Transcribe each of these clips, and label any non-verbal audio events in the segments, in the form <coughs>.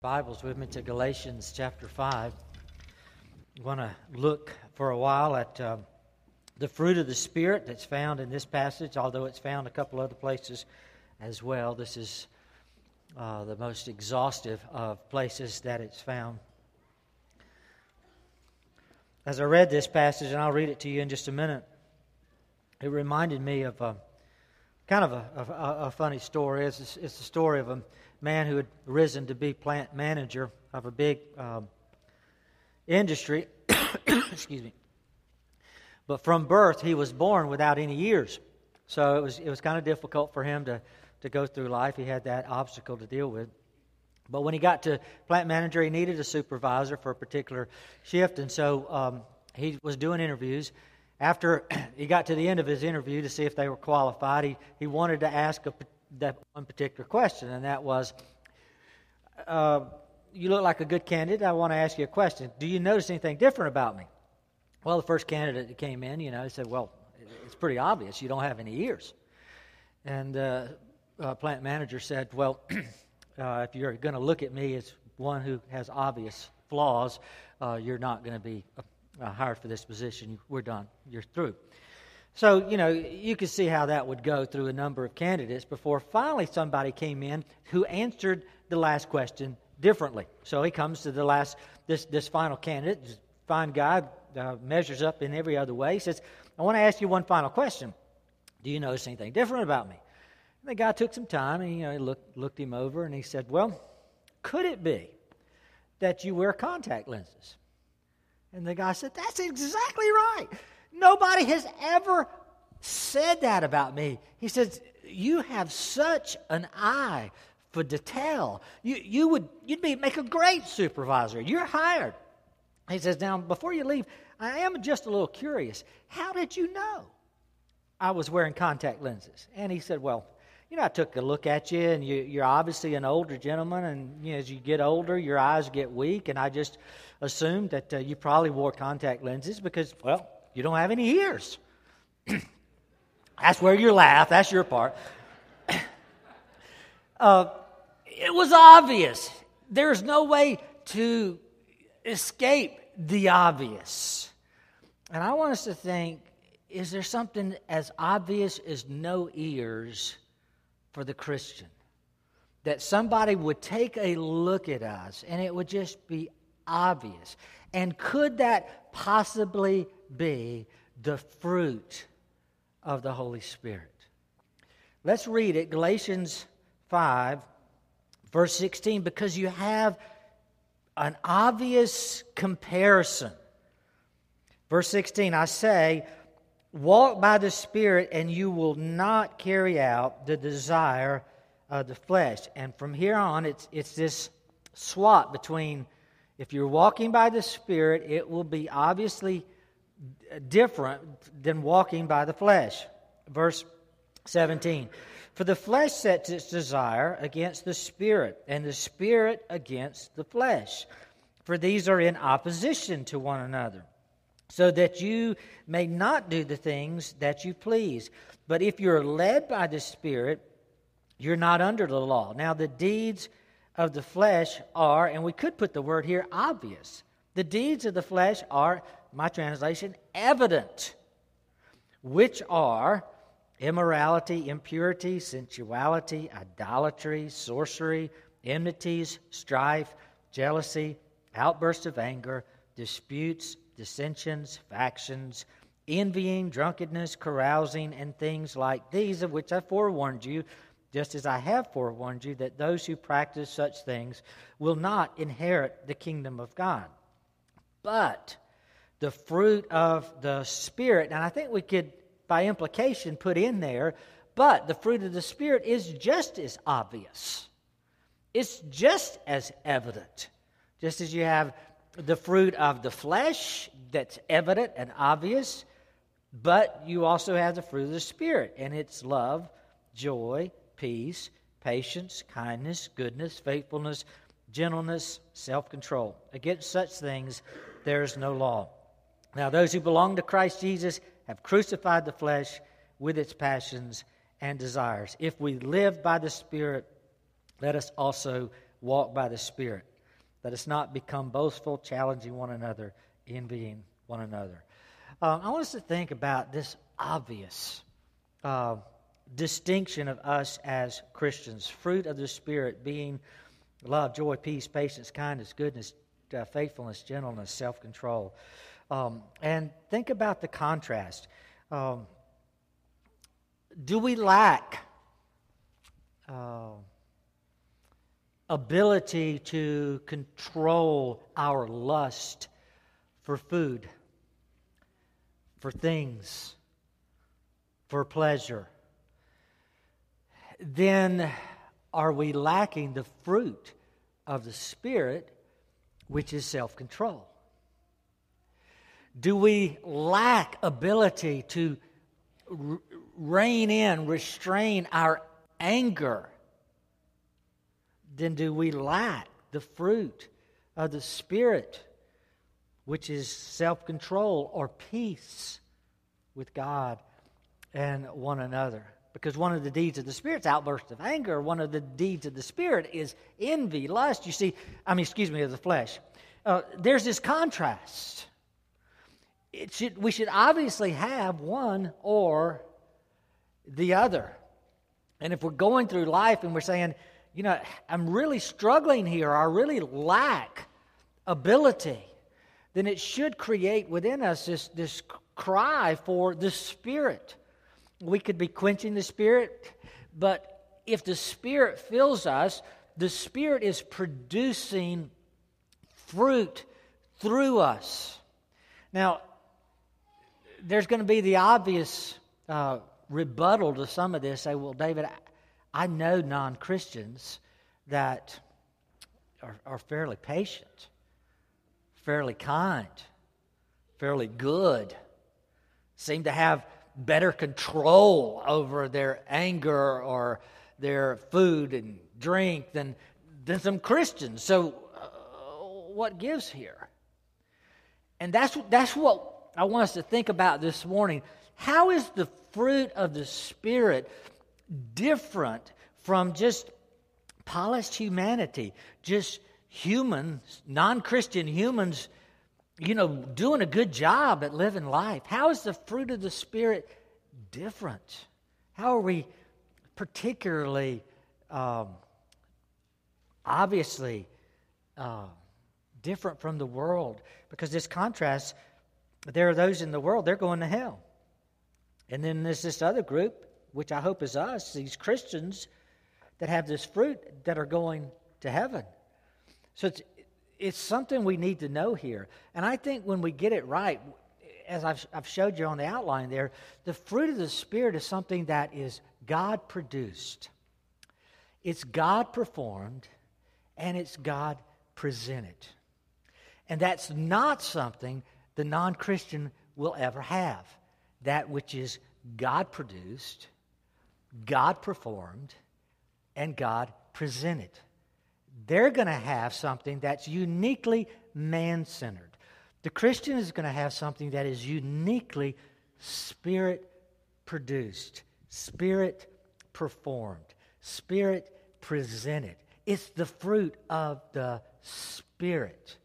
Bibles with me to Galatians chapter 5. I want to look for a while at uh, the fruit of the Spirit that's found in this passage, although it's found a couple other places as well. This is uh, the most exhaustive of places that it's found. As I read this passage, and I'll read it to you in just a minute, it reminded me of a, uh, kind of a, a, a funny story. It's, it's the story of a man who had risen to be plant manager of a big um, industry. <coughs> Excuse me. But from birth, he was born without any ears. So it was, it was kind of difficult for him to, to go through life. He had that obstacle to deal with. But when he got to plant manager, he needed a supervisor for a particular shift. And so um, he was doing interviews. After <coughs> he got to the end of his interview to see if they were qualified, he, he wanted to ask a that one particular question, and that was, uh, "You look like a good candidate. I want to ask you a question. Do you notice anything different about me?" Well, the first candidate that came in, you know, he said, "Well, it's pretty obvious. You don't have any ears." And uh, uh, plant manager said, "Well, <clears throat> uh, if you're going to look at me as one who has obvious flaws, uh, you're not going to be uh, hired for this position. We're done. You're through." So, you know, you could see how that would go through a number of candidates before finally somebody came in who answered the last question differently. So he comes to the last, this, this final candidate, fine guy, uh, measures up in every other way. He says, I want to ask you one final question. Do you notice anything different about me? And the guy took some time and you know, he looked, looked him over and he said, Well, could it be that you wear contact lenses? And the guy said, That's exactly right. Nobody has ever said that about me. He says, You have such an eye for detail. You, you would you'd be make a great supervisor. You're hired. He says, Now, before you leave, I am just a little curious. How did you know I was wearing contact lenses? And he said, Well, you know, I took a look at you, and you, are obviously an older gentleman, and you know, as you get older, your eyes get weak, and I just assumed that uh, you probably wore contact lenses because, well, you don't have any ears. <clears throat> That's where you laugh. That's your part. <clears throat> uh, it was obvious. There's no way to escape the obvious. And I want us to think is there something as obvious as no ears for the Christian? That somebody would take a look at us and it would just be obvious. And could that possibly be the fruit of the Holy Spirit. Let's read it, Galatians 5, verse 16, because you have an obvious comparison. Verse 16, I say, Walk by the Spirit, and you will not carry out the desire of the flesh. And from here on, it's, it's this swap between if you're walking by the Spirit, it will be obviously different than walking by the flesh. Verse 17 For the flesh sets its desire against the Spirit, and the Spirit against the flesh. For these are in opposition to one another, so that you may not do the things that you please. But if you're led by the Spirit, you're not under the law. Now, the deeds of the flesh are, and we could put the word here, obvious. The deeds of the flesh are, my translation, evident, which are immorality, impurity, sensuality, idolatry, sorcery, enmities, strife, jealousy, outbursts of anger, disputes, dissensions, factions, envying, drunkenness, carousing, and things like these, of which I forewarned you just as I have forewarned you that those who practice such things will not inherit the kingdom of God. But the fruit of the Spirit, and I think we could, by implication, put in there, but the fruit of the Spirit is just as obvious. It's just as evident. Just as you have the fruit of the flesh that's evident and obvious, but you also have the fruit of the Spirit, and it's love, joy, peace, patience, kindness, goodness, faithfulness, gentleness, self control. Against such things there is no law. Now, those who belong to Christ Jesus have crucified the flesh with its passions and desires. If we live by the Spirit, let us also walk by the Spirit. Let us not become boastful, challenging one another, envying one another. Um, I want us to think about this obvious uh, distinction of us as Christians fruit of the Spirit being love, joy, peace, patience, kindness, goodness, uh, faithfulness, gentleness, self control. Um, and think about the contrast. Um, do we lack uh, ability to control our lust for food, for things, for pleasure? Then are we lacking the fruit of the Spirit, which is self control? Do we lack ability to rein in, restrain our anger? Then do we lack the fruit of the Spirit, which is self control or peace with God and one another? Because one of the deeds of the Spirit's outbursts of anger. One of the deeds of the Spirit is envy, lust. You see, I mean, excuse me, of the flesh. Uh, there's this contrast. It should, we should obviously have one or the other. And if we're going through life and we're saying, you know, I'm really struggling here, I really lack ability, then it should create within us this, this cry for the Spirit we could be quenching the Spirit, but if the Spirit fills us, the Spirit is producing fruit through us. Now, there's going to be the obvious uh, rebuttal to some of this. Say, well, David, I know non Christians that are, are fairly patient, fairly kind, fairly good, seem to have better control over their anger or their food and drink than, than some Christians. So, uh, what gives here? And that's, that's what I want us to think about this morning. How is the fruit of the Spirit different from just polished humanity, just humans, non Christian humans you know, doing a good job at living life? How is the fruit of the Spirit different? How are we particularly, um, obviously, uh, different from the world? Because this contrast, there are those in the world, they're going to hell. And then there's this other group, which I hope is us, these Christians that have this fruit that are going to heaven. So it's, it's something we need to know here. And I think when we get it right, as I've, I've showed you on the outline there, the fruit of the Spirit is something that is God produced, it's God performed, and it's God presented. And that's not something the non Christian will ever have. That which is God produced, God performed, and God presented they're going to have something that's uniquely man centered. The Christian is going to have something that is uniquely spirit produced, spirit performed, spirit presented. It's the fruit of the Spirit.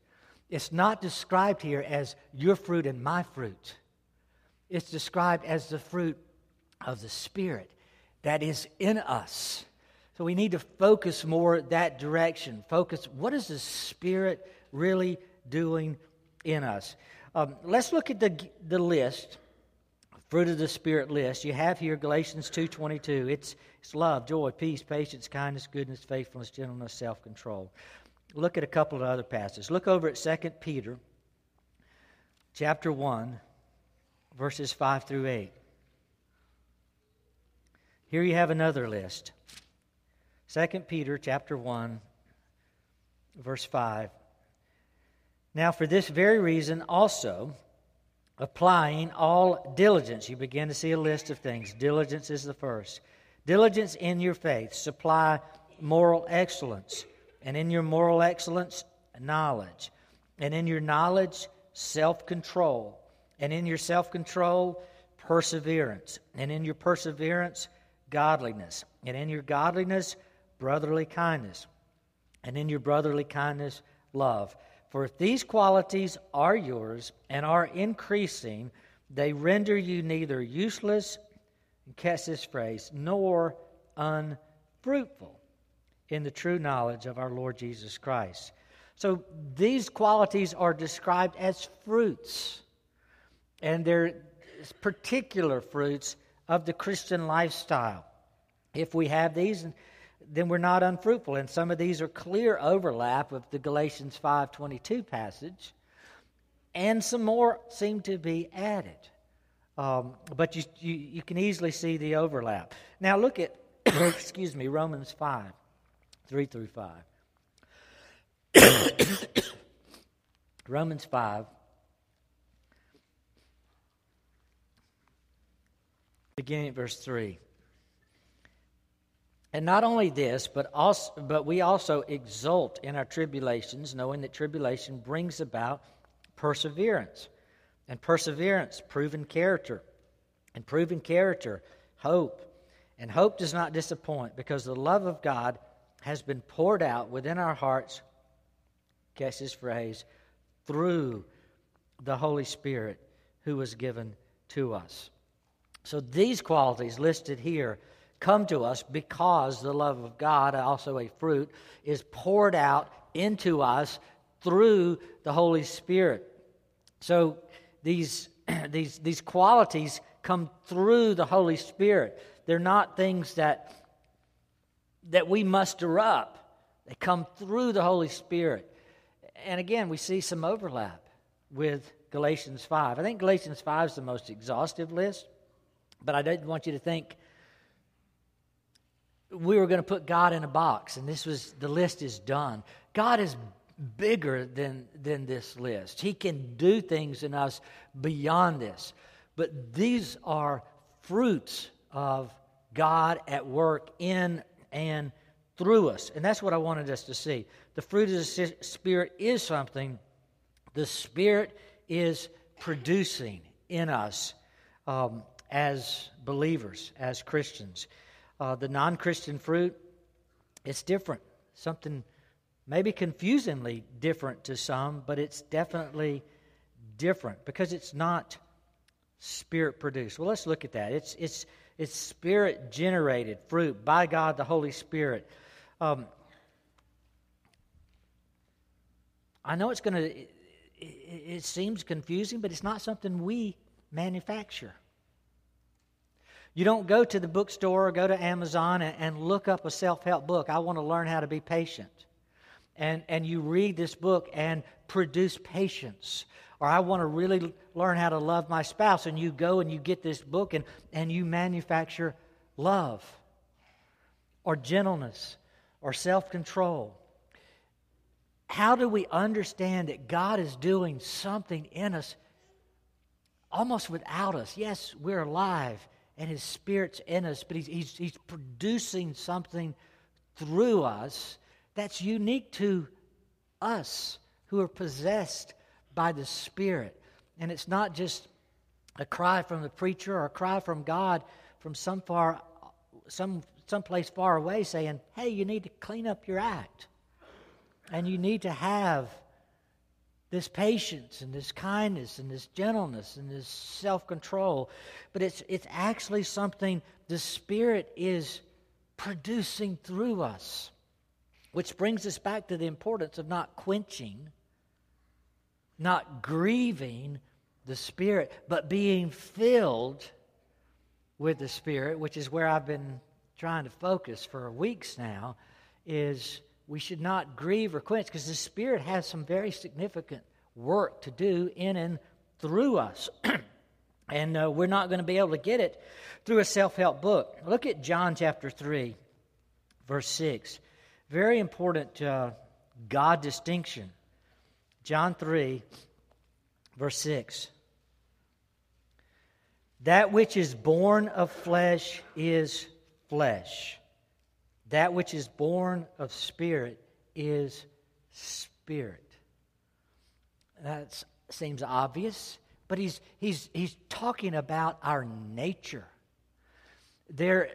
It's not described here as your fruit and my fruit. It's described as the fruit of the Spirit that is in us so we need to focus more that direction. Focus, what is the Spirit really doing in us? Um, let's look at the, the list, fruit of the Spirit list. You have here Galatians 2.22. It's, it's love, joy, peace, patience, kindness, goodness, faithfulness, gentleness, self-control. Look at a couple of other passages. Look over at 2 Peter chapter 1, verses 5 through 8. Here you have another list. 2 Peter chapter 1 verse 5 Now for this very reason also applying all diligence you begin to see a list of things diligence is the first diligence in your faith supply moral excellence and in your moral excellence knowledge. And in your knowledge self-control. And in your self-control perseverance. And in your perseverance godliness. And in your godliness brotherly kindness, and in your brotherly kindness, love. For if these qualities are yours and are increasing, they render you neither useless, catch this phrase, nor unfruitful in the true knowledge of our Lord Jesus Christ. So these qualities are described as fruits, and they're particular fruits of the Christian lifestyle. If we have these, then we're not unfruitful. And some of these are clear overlap of the Galatians 5:22 passage, and some more seem to be added. Um, but you, you, you can easily see the overlap. Now look at, <coughs> excuse me, Romans 5, 3 through 5. <coughs> Romans 5, beginning at verse 3. And not only this, but, also, but we also exult in our tribulations, knowing that tribulation brings about perseverance. And perseverance, proven character. And proven character, hope. And hope does not disappoint because the love of God has been poured out within our hearts, guess his phrase, through the Holy Spirit who was given to us. So these qualities listed here come to us because the love of God, also a fruit, is poured out into us through the Holy Spirit. So these, <clears throat> these, these qualities come through the Holy Spirit. They're not things that, that we muster up, they come through the Holy Spirit. And again, we see some overlap with Galatians 5. I think Galatians 5 is the most exhaustive list, but I didn't want you to think we were going to put God in a box, and this was the list is done. God is bigger than, than this list. He can do things in us beyond this. But these are fruits of God at work in and through us. And that's what I wanted us to see. The fruit of the Spirit is something the Spirit is producing in us um, as believers, as Christians. Uh, the non Christian fruit, it's different. Something maybe confusingly different to some, but it's definitely different because it's not spirit produced. Well, let's look at that. It's, it's, it's spirit generated fruit by God the Holy Spirit. Um, I know it's going to, it, it seems confusing, but it's not something we manufacture. You don't go to the bookstore or go to Amazon and, and look up a self help book. I want to learn how to be patient. And, and you read this book and produce patience. Or I want to really learn how to love my spouse. And you go and you get this book and, and you manufacture love or gentleness or self control. How do we understand that God is doing something in us almost without us? Yes, we're alive and His Spirit's in us, but He's, he's, he's producing something through us that's unique to us who are possessed by the Spirit. And it's not just a cry from the preacher or a cry from God from some far some someplace far away saying, "Hey, you need to clean up your act." And you need to have this patience and this kindness and this gentleness and this self control. But it's, it's actually something the Spirit is producing through us. Which brings us back to the importance of not quenching, not grieving the Spirit, but being filled with the Spirit, which is where I've been trying to focus for weeks now, is we should not grieve or quench because the Spirit has some very significant work to do in and through us. <clears throat> and uh, we're not going to be able to get it through a self help book. Look at John chapter 3, verse 6. Very important uh, God distinction. John 3, verse 6. That which is born of flesh is flesh. That which is born of spirit is spirit. That seems obvious, but he's, he's, he's talking about our nature. There,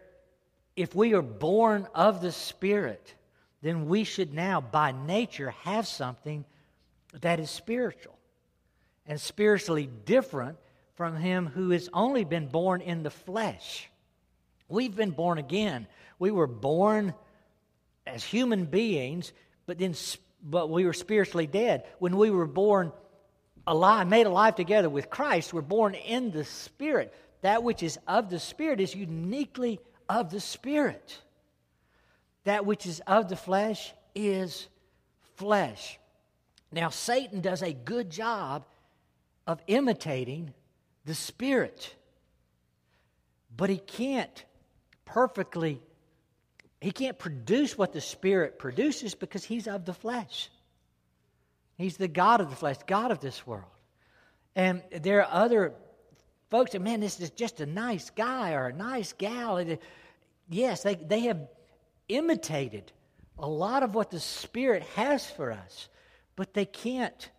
if we are born of the Spirit, then we should now, by nature, have something that is spiritual and spiritually different from him who has only been born in the flesh. We've been born again. We were born as human beings, but then but we were spiritually dead. When we were born alive, made alive together with Christ, we're born in the Spirit. That which is of the Spirit is uniquely of the Spirit. That which is of the flesh is flesh. Now, Satan does a good job of imitating the Spirit, but he can't perfectly, he can't produce what the Spirit produces because he's of the flesh. He's the God of the flesh, God of this world. And there are other folks that, man, this is just a nice guy or a nice gal. Yes, they, they have imitated a lot of what the Spirit has for us, but they can't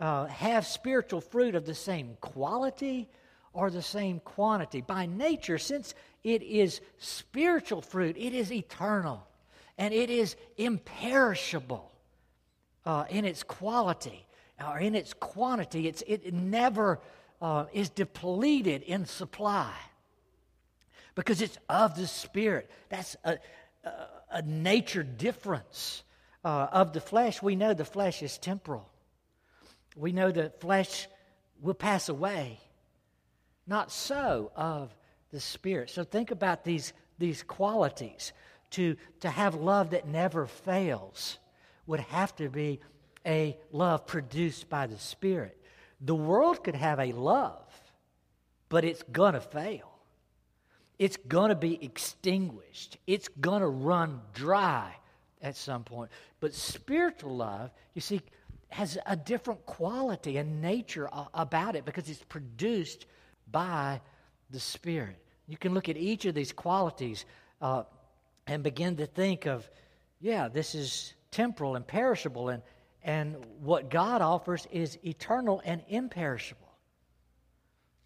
uh, have spiritual fruit of the same quality or the same quantity. By nature, since it is spiritual fruit, it is eternal and it is imperishable uh, in its quality or in its quantity. It's, it never uh, is depleted in supply because it's of the Spirit. That's a, a, a nature difference uh, of the flesh. We know the flesh is temporal, we know the flesh will pass away. Not so of the Spirit. So think about these, these qualities. To, to have love that never fails would have to be a love produced by the Spirit. The world could have a love, but it's going to fail. It's going to be extinguished. It's going to run dry at some point. But spiritual love, you see, has a different quality and nature about it because it's produced by the Spirit. You can look at each of these qualities uh, and begin to think of, yeah, this is temporal and perishable, and, and what God offers is eternal and imperishable.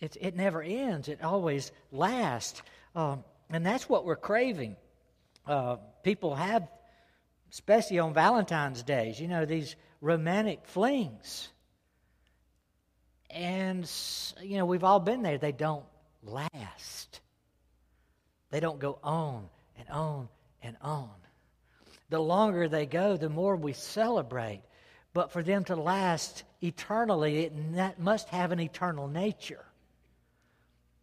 It, it never ends, it always lasts. Um, and that's what we're craving. Uh, people have, especially on Valentine's days, you know, these romantic flings. And, you know, we've all been there. They don't last, they don't go on and on and on. The longer they go, the more we celebrate. But for them to last eternally, it must have an eternal nature.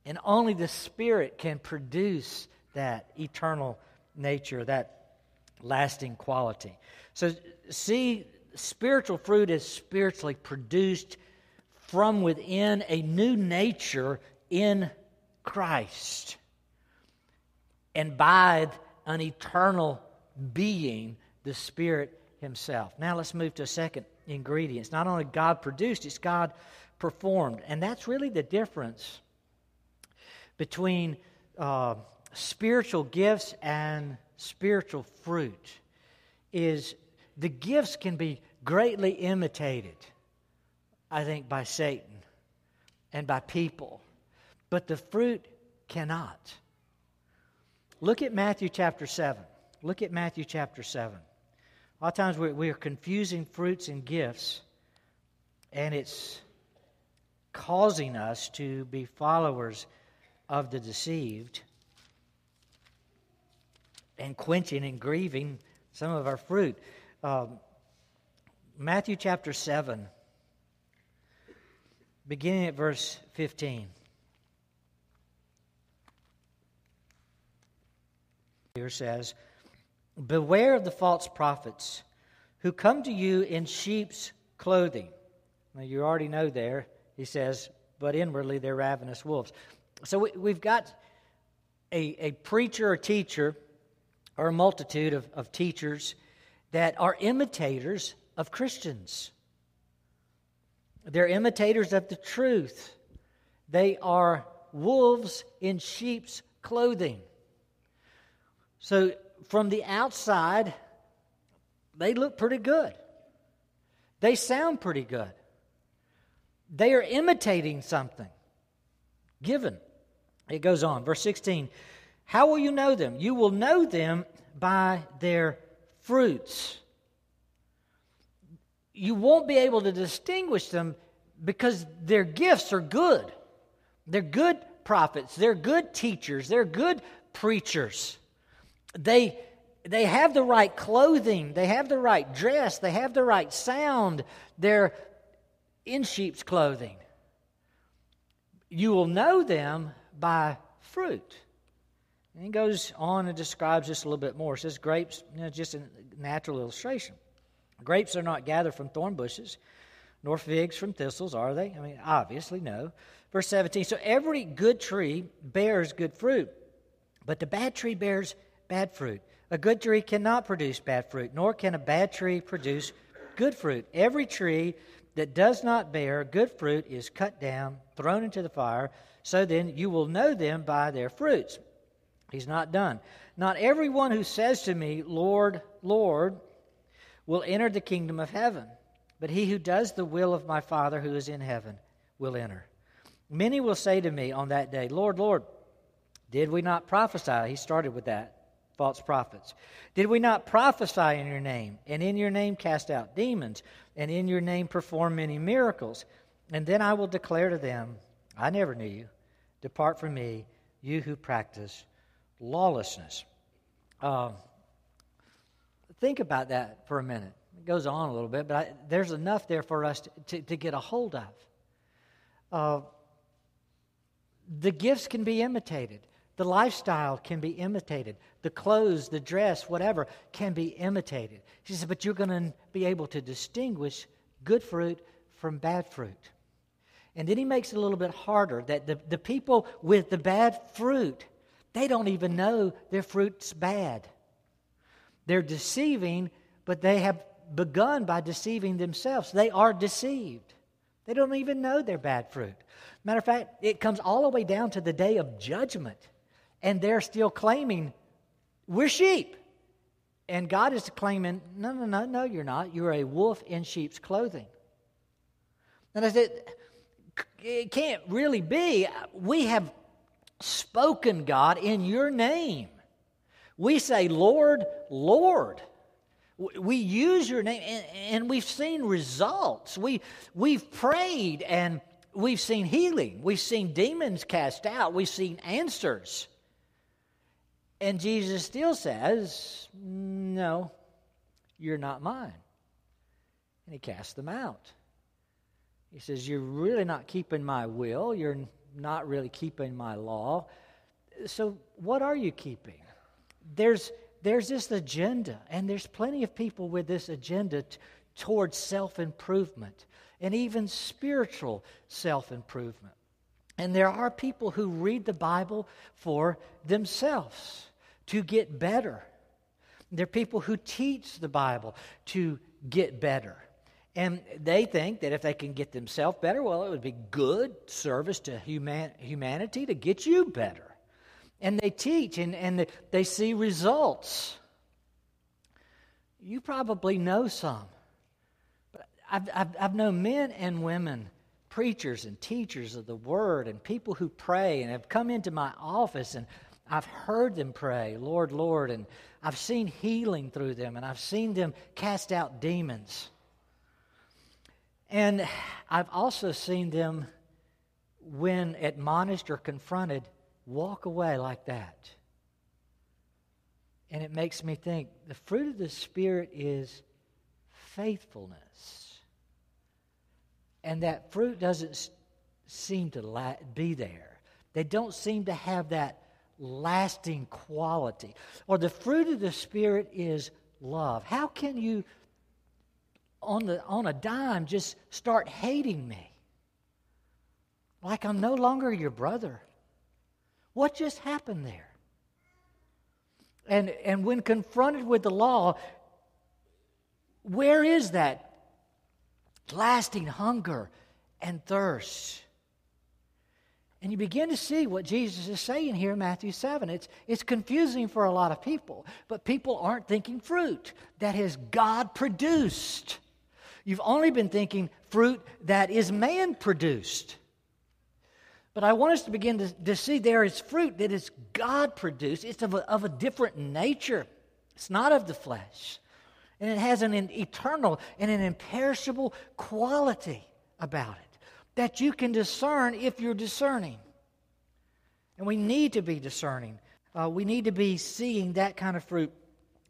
And only the Spirit can produce that eternal nature, that lasting quality. So, see, spiritual fruit is spiritually produced from within a new nature in Christ and by an eternal being, the Spirit Himself. Now let's move to a second ingredient. It's not only God produced, it's God performed. And that's really the difference between uh, spiritual gifts and spiritual fruit is the gifts can be greatly imitated i think by satan and by people but the fruit cannot. Look at matthew chapter 7 look at matthew chapter 7 a lot of times we we are confusing fruits and gifts and it's causing us to be followers of the deceived and quenching and grieving some of our fruit. Um, Matthew chapter 7, beginning at verse 15. Here says, Beware of the false prophets who come to you in sheep's clothing. Now, you already know there, he says, but inwardly they're ravenous wolves. So we, have got a, a preacher or teacher or a multitude of, of teachers that are imitators of Christians. They're imitators of the truth. They are wolves in sheep's clothing. So from the outside, they look pretty good. They sound pretty good. They are imitating something given. It goes on. Verse 16 How will you know them? You will know them by their fruits. You won't be able to distinguish them because their gifts are good. They're good prophets, they're good teachers, they're good preachers. They, they have the right clothing, they have the right dress, they have the right sound. They're in sheep's clothing. You will know them by fruit. And he goes on and describes this a little bit more. It says, Grapes, you know, just a natural illustration. Grapes are not gathered from thorn bushes, nor figs from thistles, are they? I mean, obviously, no. Verse 17 So every good tree bears good fruit, but the bad tree bears bad fruit. A good tree cannot produce bad fruit, nor can a bad tree produce good fruit. Every tree that does not bear good fruit is cut down, thrown into the fire. So then you will know them by their fruits. He's not done. Not everyone who says to me, Lord, Lord, will enter the kingdom of heaven, but he who does the will of my Father who is in heaven will enter. Many will say to me on that day, Lord, Lord, did we not prophesy? He started with that false prophets. Did we not prophesy in your name, and in your name cast out demons, and in your name perform many miracles? And then I will declare to them, I never knew you. Depart from me, you who practice lawlessness. Uh, think about that for a minute. It goes on a little bit, but I, there's enough there for us to, to, to get a hold of. Uh, the gifts can be imitated. The lifestyle can be imitated. The clothes, the dress, whatever can be imitated. She said, but you're going to be able to distinguish good fruit from bad fruit. And then he makes it a little bit harder that the, the people with the bad fruit, they don't even know their fruit's bad. They're deceiving, but they have begun by deceiving themselves. They are deceived. They don't even know they're bad fruit. Matter of fact, it comes all the way down to the day of judgment and they're still claiming, we're sheep. And God is claiming, no, no, no, no, you're not. You're a wolf in sheep's clothing. And I said, it can't really be. We have spoken, God, in your name. We say, Lord, Lord. We use your name, and, we've seen results. We, we've prayed, and we've seen healing. We've seen demons cast out. We've seen answers. And Jesus still says, No, you're not mine. And he casts them out. He says, You're really not keeping my will. You're not really keeping my law. So, what are you keeping? There's, there's this agenda, and there's plenty of people with this agenda t- towards self improvement and even spiritual self improvement. And there are people who read the Bible for themselves to get better. There are people who teach the Bible to get better. And they think that if they can get themselves better, well, it would be good service to human, humanity to get you better. And they teach and, and they see results. You probably know some. But I've, I've, I've known men and women preachers and teachers of the word and people who pray and have come into my office and I've heard them pray, Lord, Lord, and I've seen healing through them and I've seen them cast out demons. And I've also seen them, when admonished or confronted, walk away like that. And it makes me think the fruit of the Spirit is faithfulness. And that fruit doesn't seem to be there. They don't seem to have that lasting quality. Or the fruit of the Spirit is love. How can you, on, the, on a dime, just start hating me? Like I'm no longer your brother. What just happened there? And, and when confronted with the law, where is that lasting hunger and thirst. And you begin to see what Jesus is saying here in Matthew 7. It's, it's confusing for a lot of people, but people aren't thinking fruit that has God produced. You've only been thinking fruit that is man produced. But I want us to begin to, to see there is fruit that is God produced. It's of a, of a different nature. It's not of the flesh. and it has an eternal and an imperishable quality about it that you can discern if you're discerning. And we need to be discerning. Uh, we need to be seeing that kind of fruit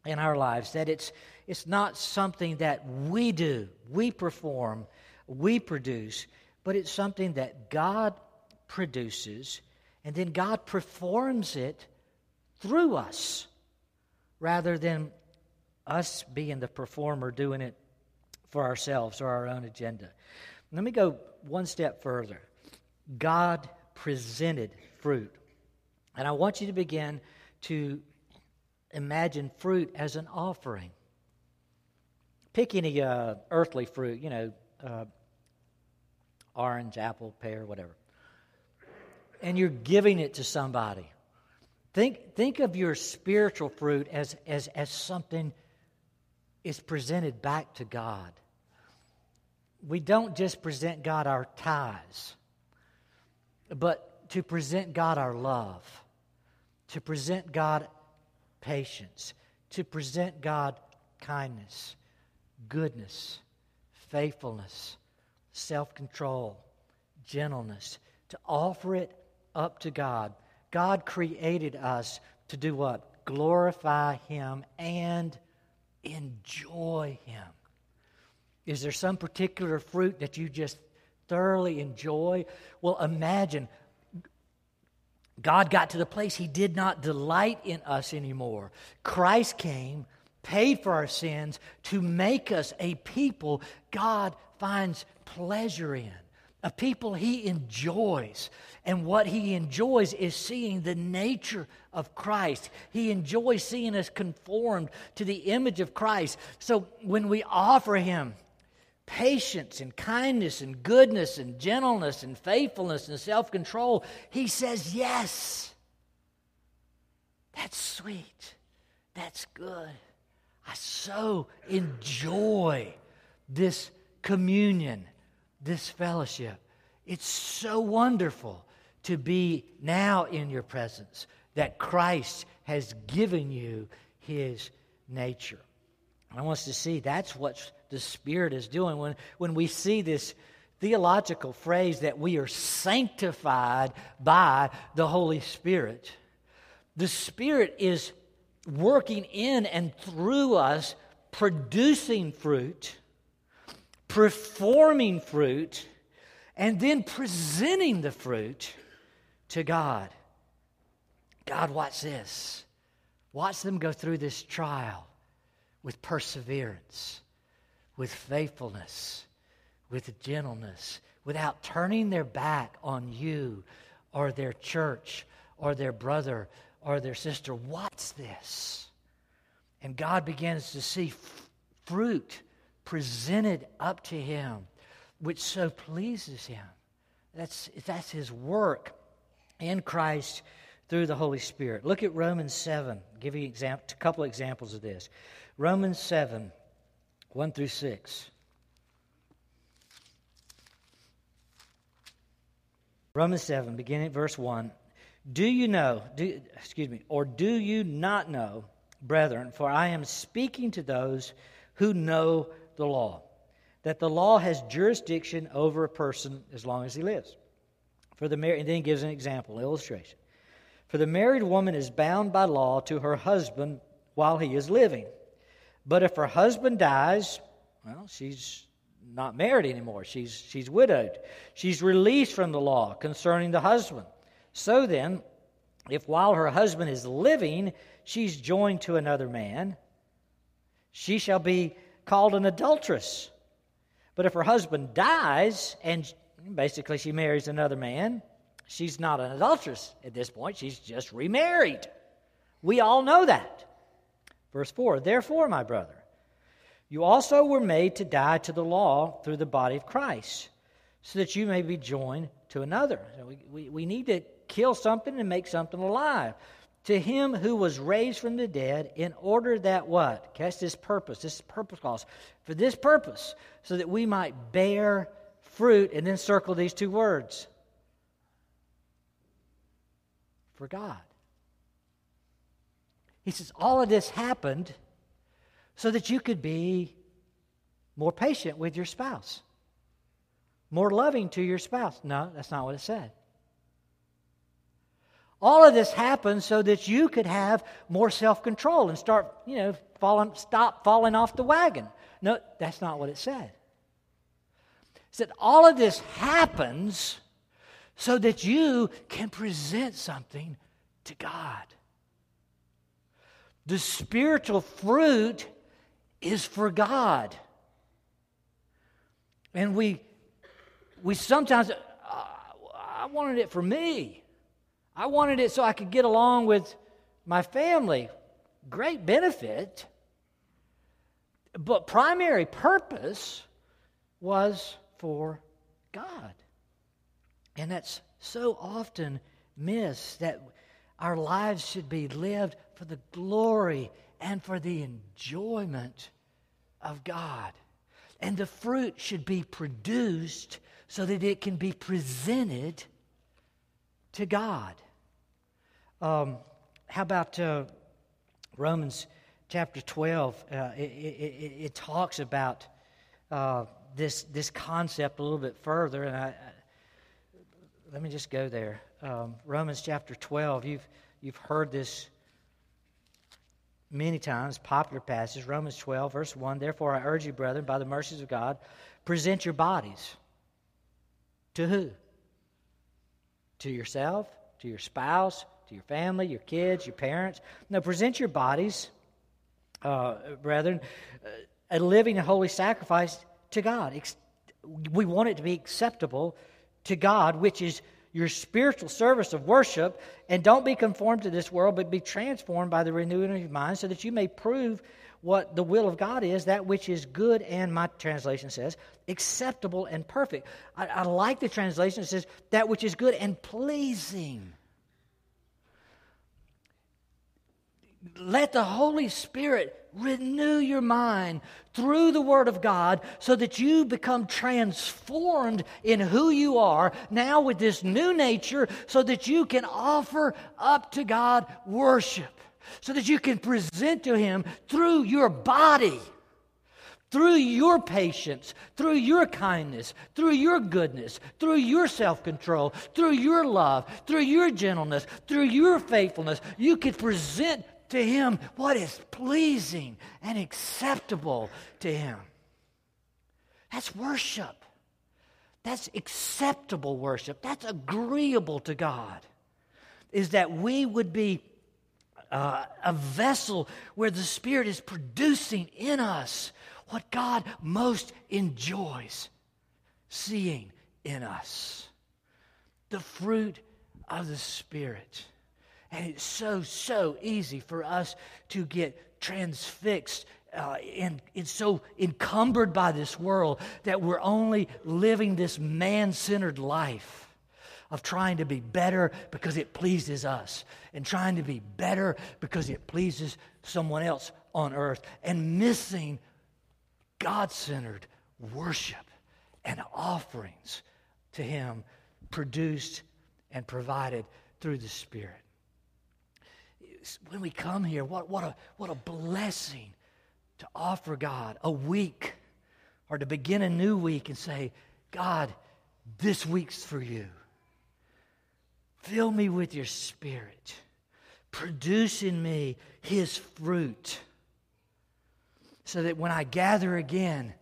in our lives, that it's, it's not something that we do, we perform, we produce, but it's something that God produces, and then God performs it through us rather than us being the performer doing it for ourselves or our own agenda. Let me go one step further. God presented fruit. And I want you to begin to imagine fruit as an offering. Pick any uh, earthly fruit, you know, uh, orange, apple, pear, whatever. And you're giving it to somebody. Think, think of your spiritual fruit as, as, as something is presented back to God. We don't just present God our tithes, but to present God our love, to present God patience, to present God kindness, goodness, faithfulness, self control, gentleness, to offer it up to God God created us to do what? Glorify Him and enjoy Him. Is there some particular fruit that you just thoroughly enjoy? Well, imagine God got to the place He did not delight in us anymore. Christ came, paid for our sins to make us a people God finds pleasure in a people he enjoys. And what he enjoys is seeing the nature of Christ. He enjoys seeing us conformed to the image of Christ. So when we offer him patience and kindness and goodness and gentleness and faithfulness and self control, he says, Yes. That's sweet. That's good. I so enjoy this communion this fellowship. It's so wonderful to be now in your presence that Christ has given you his nature. I want us to see that's what the Spirit is doing. When, when we see this theological phrase that we are sanctified by the Holy Spirit, the Spirit is working in and through us, producing fruit performing fruit, and then presenting the fruit to God. God, watch this. Watch them go through this trial with perseverance, with faithfulness, with gentleness, without turning their back on you or their church or their brother or their sister. What's this. And God begins to see f- fruit presented up to him, which so pleases him. That's, that's his work in Christ through the Holy Spirit. Look at Romans 7. I'll give you example, a couple examples of this. Romans 7, 1 through 6. Romans 7, beginning at verse 1. Do you know, do, excuse me, or do you not know, brethren, for I am speaking to those who know the law, that the law has jurisdiction over a person as long as he lives. For the mar- and then he gives an example, illustration. For the married woman is bound by law to her husband while he is living. But if her husband dies, well, she's not married anymore. She's, she's widowed. She's released from the law concerning the husband. So then, if while her husband is living, she's joined to another man, she shall be called an adulteress. But if her husband dies and basically she marries another man, she's not an adulteress at this point. She's just remarried. We all know that. Verse 4 Therefore, my brother, you also were made to die to the law through the body of Christ, so that you may be joined to another. So we, we, we need to kill something and make something alive to him who was raised from the dead in order that what? Catch this purpose. This purpose calls. For this purpose, so that we might bear fruit, and then circle these two words. For God. He says, all of this happened so that you could be more patient with your spouse, more loving to your spouse. No, that's not what it said. All of this happened so that you could have more self control and start, you know, falling, stop falling off the wagon. No, that's not what it said. It said all of this happens so that you can present something to God. The spiritual fruit is for God. And we, we sometimes, uh, I wanted it for me. I wanted it so I could get along with my family. Great benefit. But primary purpose was for God. And that's so often missed that our lives should be lived for the glory and for the enjoyment of God. And the fruit should be produced so that it can be presented to God. Um, how about uh, Romans chapter 12? Uh, it, it, it, talks about uh, this, this concept a little bit further, and I, I, let me just go there. Um, Romans chapter 12, you've, you've heard this many times, popular passage, Romans 12, verse 1. Therefore, I urge you, brethren, by the mercies of God, present your bodies. To who? To yourself, to your spouse, to your family, your kids, your parents. No, present your bodies, uh, brethren, uh, a living and holy sacrifice to God. We want it to be acceptable to God, which is your spiritual service of worship, and don't be conformed to this world, but be transformed by the renewing of your mind, so that you may prove what the will of God is, that which is good, and my translation says, acceptable and perfect. I, I like the translation says, that which is good and pleasing. Let the Holy Spirit renew your mind through the Word of God so that you become transformed in who you are now with this new nature so that you can offer up to God worship, so that you can present to Him through your body. Through your patience, through your kindness, through your goodness, through your self control, through your love, through your gentleness, through your faithfulness, you can present to Him what is pleasing and acceptable to Him. That's worship. That's acceptable worship. That's agreeable to God. Is that we would be uh, a vessel where the Spirit is producing in us what God most enjoys seeing in us the fruit of the Spirit. And it's so, so easy for us to get transfixed uh, and, and so encumbered by this world that we're only living this man centered life of trying to be better because it pleases us and trying to be better because it pleases someone else on earth and missing God centered worship and offerings to Him produced and provided through the Spirit when we come here, what, what, a, what a blessing to offer God a week or to begin a new week and say, God, this week's for you. Fill me with your spirit. Produce in me his fruit so that when I gather again,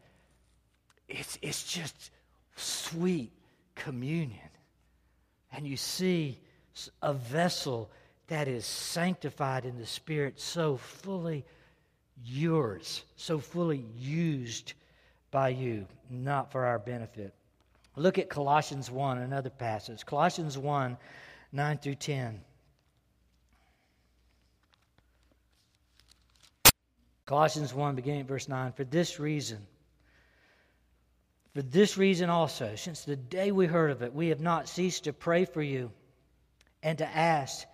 it's, it's just sweet communion. And you see a vessel that is sanctified in the Spirit, so fully yours, so fully used by you, not for our benefit. Look at Colossians 1, another passage. Colossians 1, 9 through 10. Colossians 1, beginning at verse 9. For this reason, for this reason also, since the day we heard of it, we have not ceased to pray for you and to ask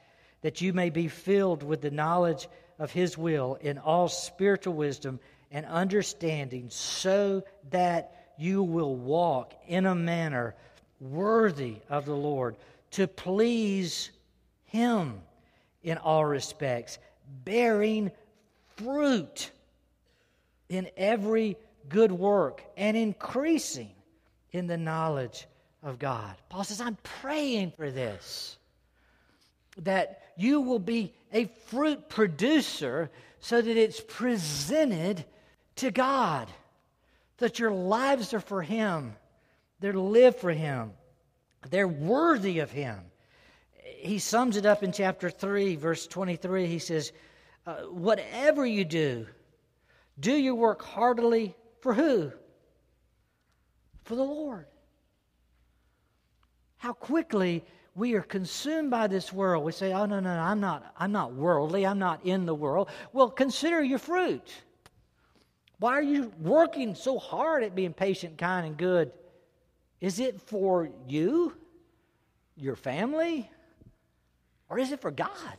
that you may be filled with the knowledge of his will in all spiritual wisdom and understanding, so that you will walk in a manner worthy of the Lord, to please him in all respects, bearing fruit in every good work and increasing in the knowledge of God. Paul says, I'm praying for this, that you will be a fruit producer so that it's presented to God, that your lives are for Him, they're live for Him, they're worthy of Him. He sums it up in chapter 3, verse 23. He says, uh, Whatever you do, do your work heartily for who? For the Lord. How quickly we are consumed by this world. We say, "Oh no, no, no, I'm not I'm not worldly. I'm not in the world." Well, consider your fruit. Why are you working so hard at being patient, kind, and good? Is it for you, your family, or is it for God?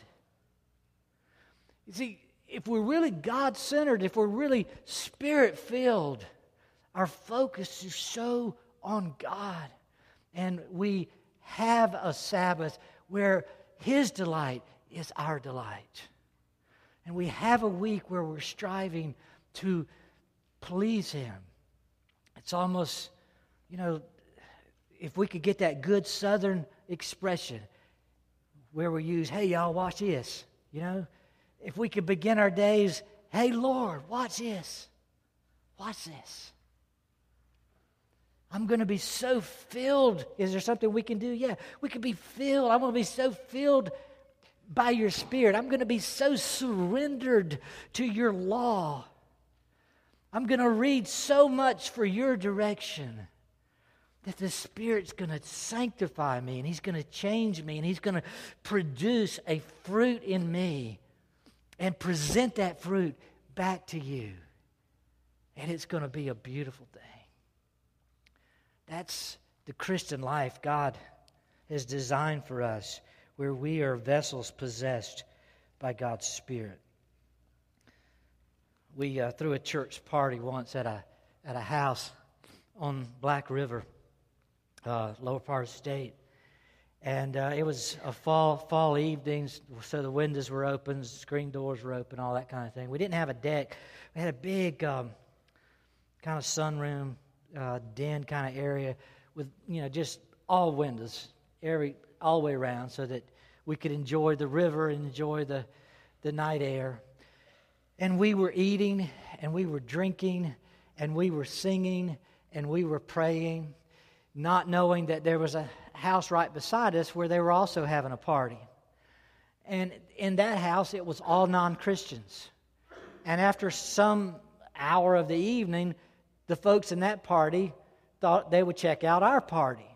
You see, if we're really God centered, if we're really spirit filled, our focus is so on God. And we have a Sabbath where His delight is our delight. And we have a week where we're striving to please Him. It's almost, you know, if we could get that good Southern expression where we use, hey, y'all, watch this, you know, if we could begin our days, hey, Lord, watch this. Watch this. I'm going to be so filled. Is there something we can do? Yeah, we can be filled. I'm going to be so filled by your Spirit. I'm going to be so surrendered to your law. I'm going to read so much for your direction that the Spirit's going to sanctify me and He's going to change me and He's going to produce a fruit in me and present that fruit back to you. And it's going to be a beautiful thing. That's the Christian life God has designed for us, where we are vessels possessed by God's Spirit. We uh, threw a church party once at a, at a house on Black River, uh, lower part state. And uh, it was a fall fall evenings, so the windows were open, screen doors were open, all that kind of thing. We didn't have a deck. We had a big um, kind of sunroom, uh, den kind of area with you know just all windows, every all the way around, so that we could enjoy the river and enjoy the the night air. And we were eating, and we were drinking, and we were singing, and we were praying, not knowing that there was a house right beside us where they were also having a party. And in that house, it was all non Christians. And after some hour of the evening, the folks in that party thought they would check out our party.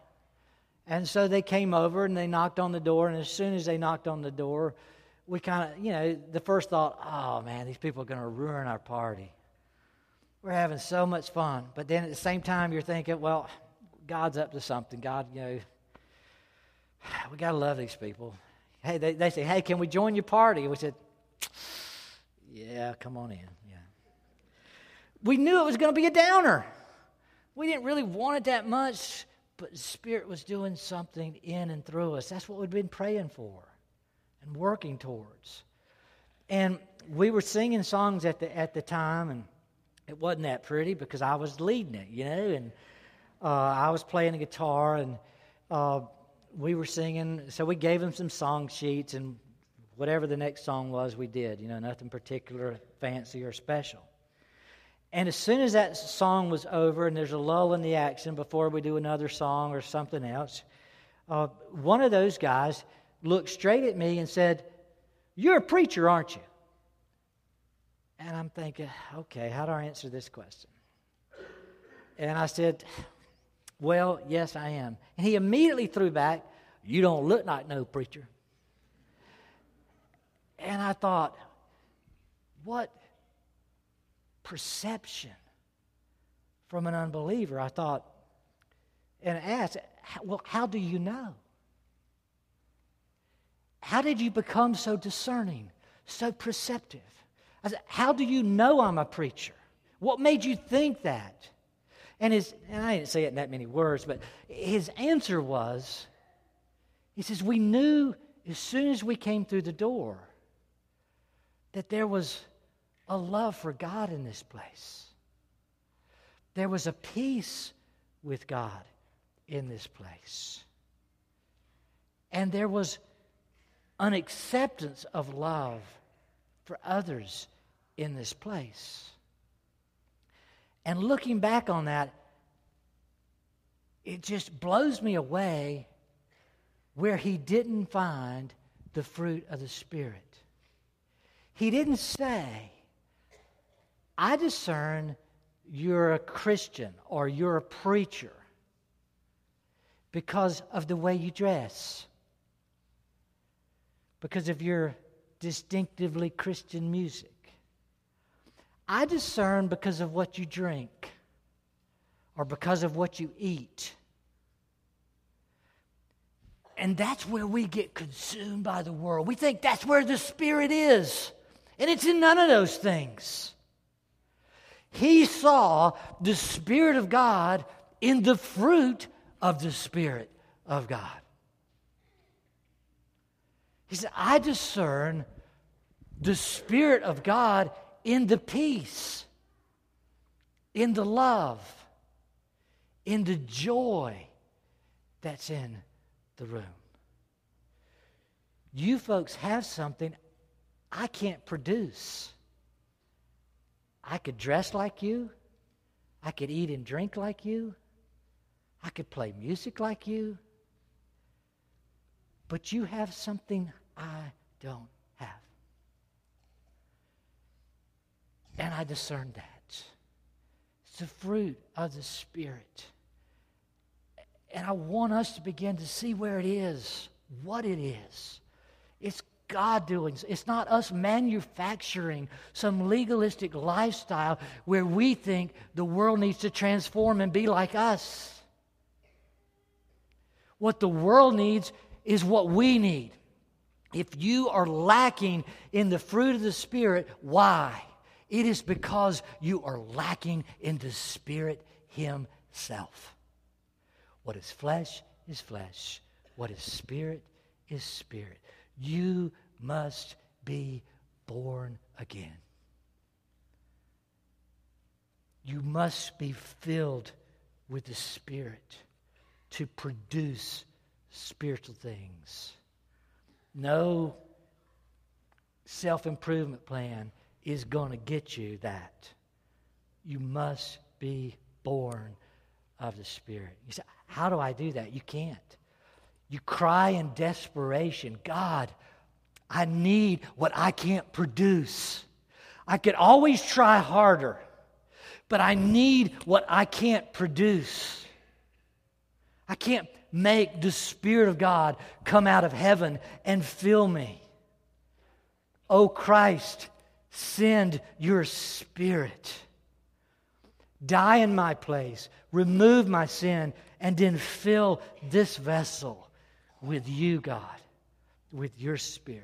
And so they came over and they knocked on the door. And as soon as they knocked on the door, we kind of, you know, the first thought, oh man, these people are going to ruin our party. We're having so much fun. But then at the same time, you're thinking, well, God's up to something. God, you know, <sighs> we got to love these people. Hey, they, they say, hey, can we join your party? we said, yeah, come on in. We knew it was going to be a downer. We didn't really want it that much, but the Spirit was doing something in and through us. That's what we'd been praying for and working towards. And we were singing songs at the, at the time, and it wasn't that pretty because I was leading it, you know, and uh, I was playing the guitar, and uh, we were singing, so we gave them some song sheets, and whatever the next song was, we did. You know, nothing particular, fancy, or special. And as soon as that song was over, and there's a lull in the action before we do another song or something else, uh, one of those guys looked straight at me and said, You're a preacher, aren't you? And I'm thinking, okay, how do I answer this question? And I said, well, yes, I am. And he immediately threw back, You don't look like no preacher. And I thought, What perception from an unbeliever? I thought, and asked, Well, how do you know? How did you become so discerning, so perceptive? I said, How do you know I'm a preacher? What made you think that? And his, and I didn't say it in that many words, but his answer was, he says, We knew as soon as we came through the door that there was a love for God in this place. There was a peace with God in this place. And there was an acceptance of love for others in this place. And looking back on that, it just blows me away where he didn't find the fruit of the Spirit. He didn't say, I discern you're a Christian or you're a preacher because of the way you dress, because of your distinctively Christian music. I discern because of what you drink or because of what you eat. And that's where we get consumed by the world. We think that's where the Spirit is. And it's in none of those things. He saw the Spirit of God in the fruit of the Spirit of God. He said, I discern the Spirit of God in the peace, in the love, in the joy that's in the room. You folks have something I can't produce. I could dress like you. I could eat and drink like you. I could play music like you. But you have something I don't have. And I discern that. It's the fruit of the Spirit. And I want us to begin to see where it is, what it is. It's God doing. It's not us manufacturing some legalistic lifestyle where we think the world needs to transform and be like us. What the world needs is what we need. If you are lacking in the fruit of the Spirit, why? It is because you are lacking in the Spirit Himself. What is flesh is flesh, what is spirit is spirit. You must be born again. You must be filled with the Spirit to produce spiritual things. No self improvement plan is going to get you that. You must be born of the Spirit. You say, How do I do that? You can't. You cry in desperation God, I need what I can't produce. I could always try harder, but I need what I can't produce. I can't make the Spirit of God come out of heaven and fill me. Oh Christ, send your Spirit. Die in my place, remove my sin, and then fill this vessel with you, God, with your Spirit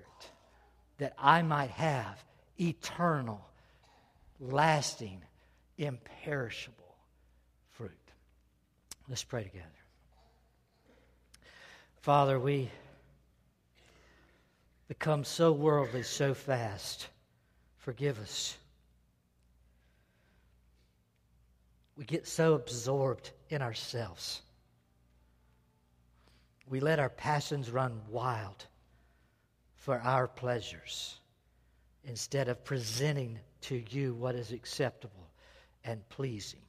that I might have eternal, lasting, imperishable fruit. Let's pray together. Father, we become so worldly so fast. Forgive us. We get so absorbed in ourselves. We let our passions run wild for our pleasures instead of presenting to you what is acceptable and pleasing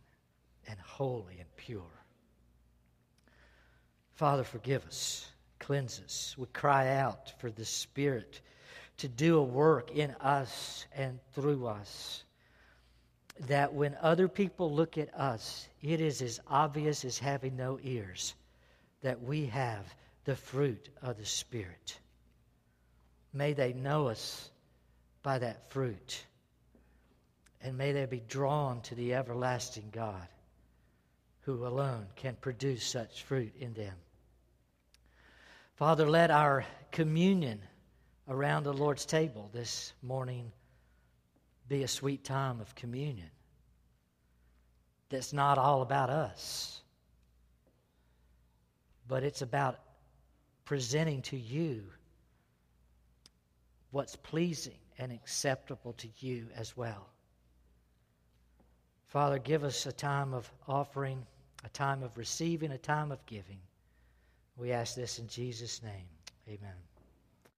and holy and pure. Father, forgive us, cleanse us. We cry out for the Spirit to do a work in us and through us. That when other people look at us, it is as obvious as having no ears that we have the fruit of the Spirit. May they know us by that fruit. And may they be drawn to the everlasting God who alone can produce such fruit in them. Father, let our communion around the Lord's table this morning be a sweet time of communion that's not all about us, but it's about presenting to you what's pleasing and acceptable to you as well. Father, give us a time of offering, a time of receiving, a time of giving. We ask this in Jesus' name. Amen.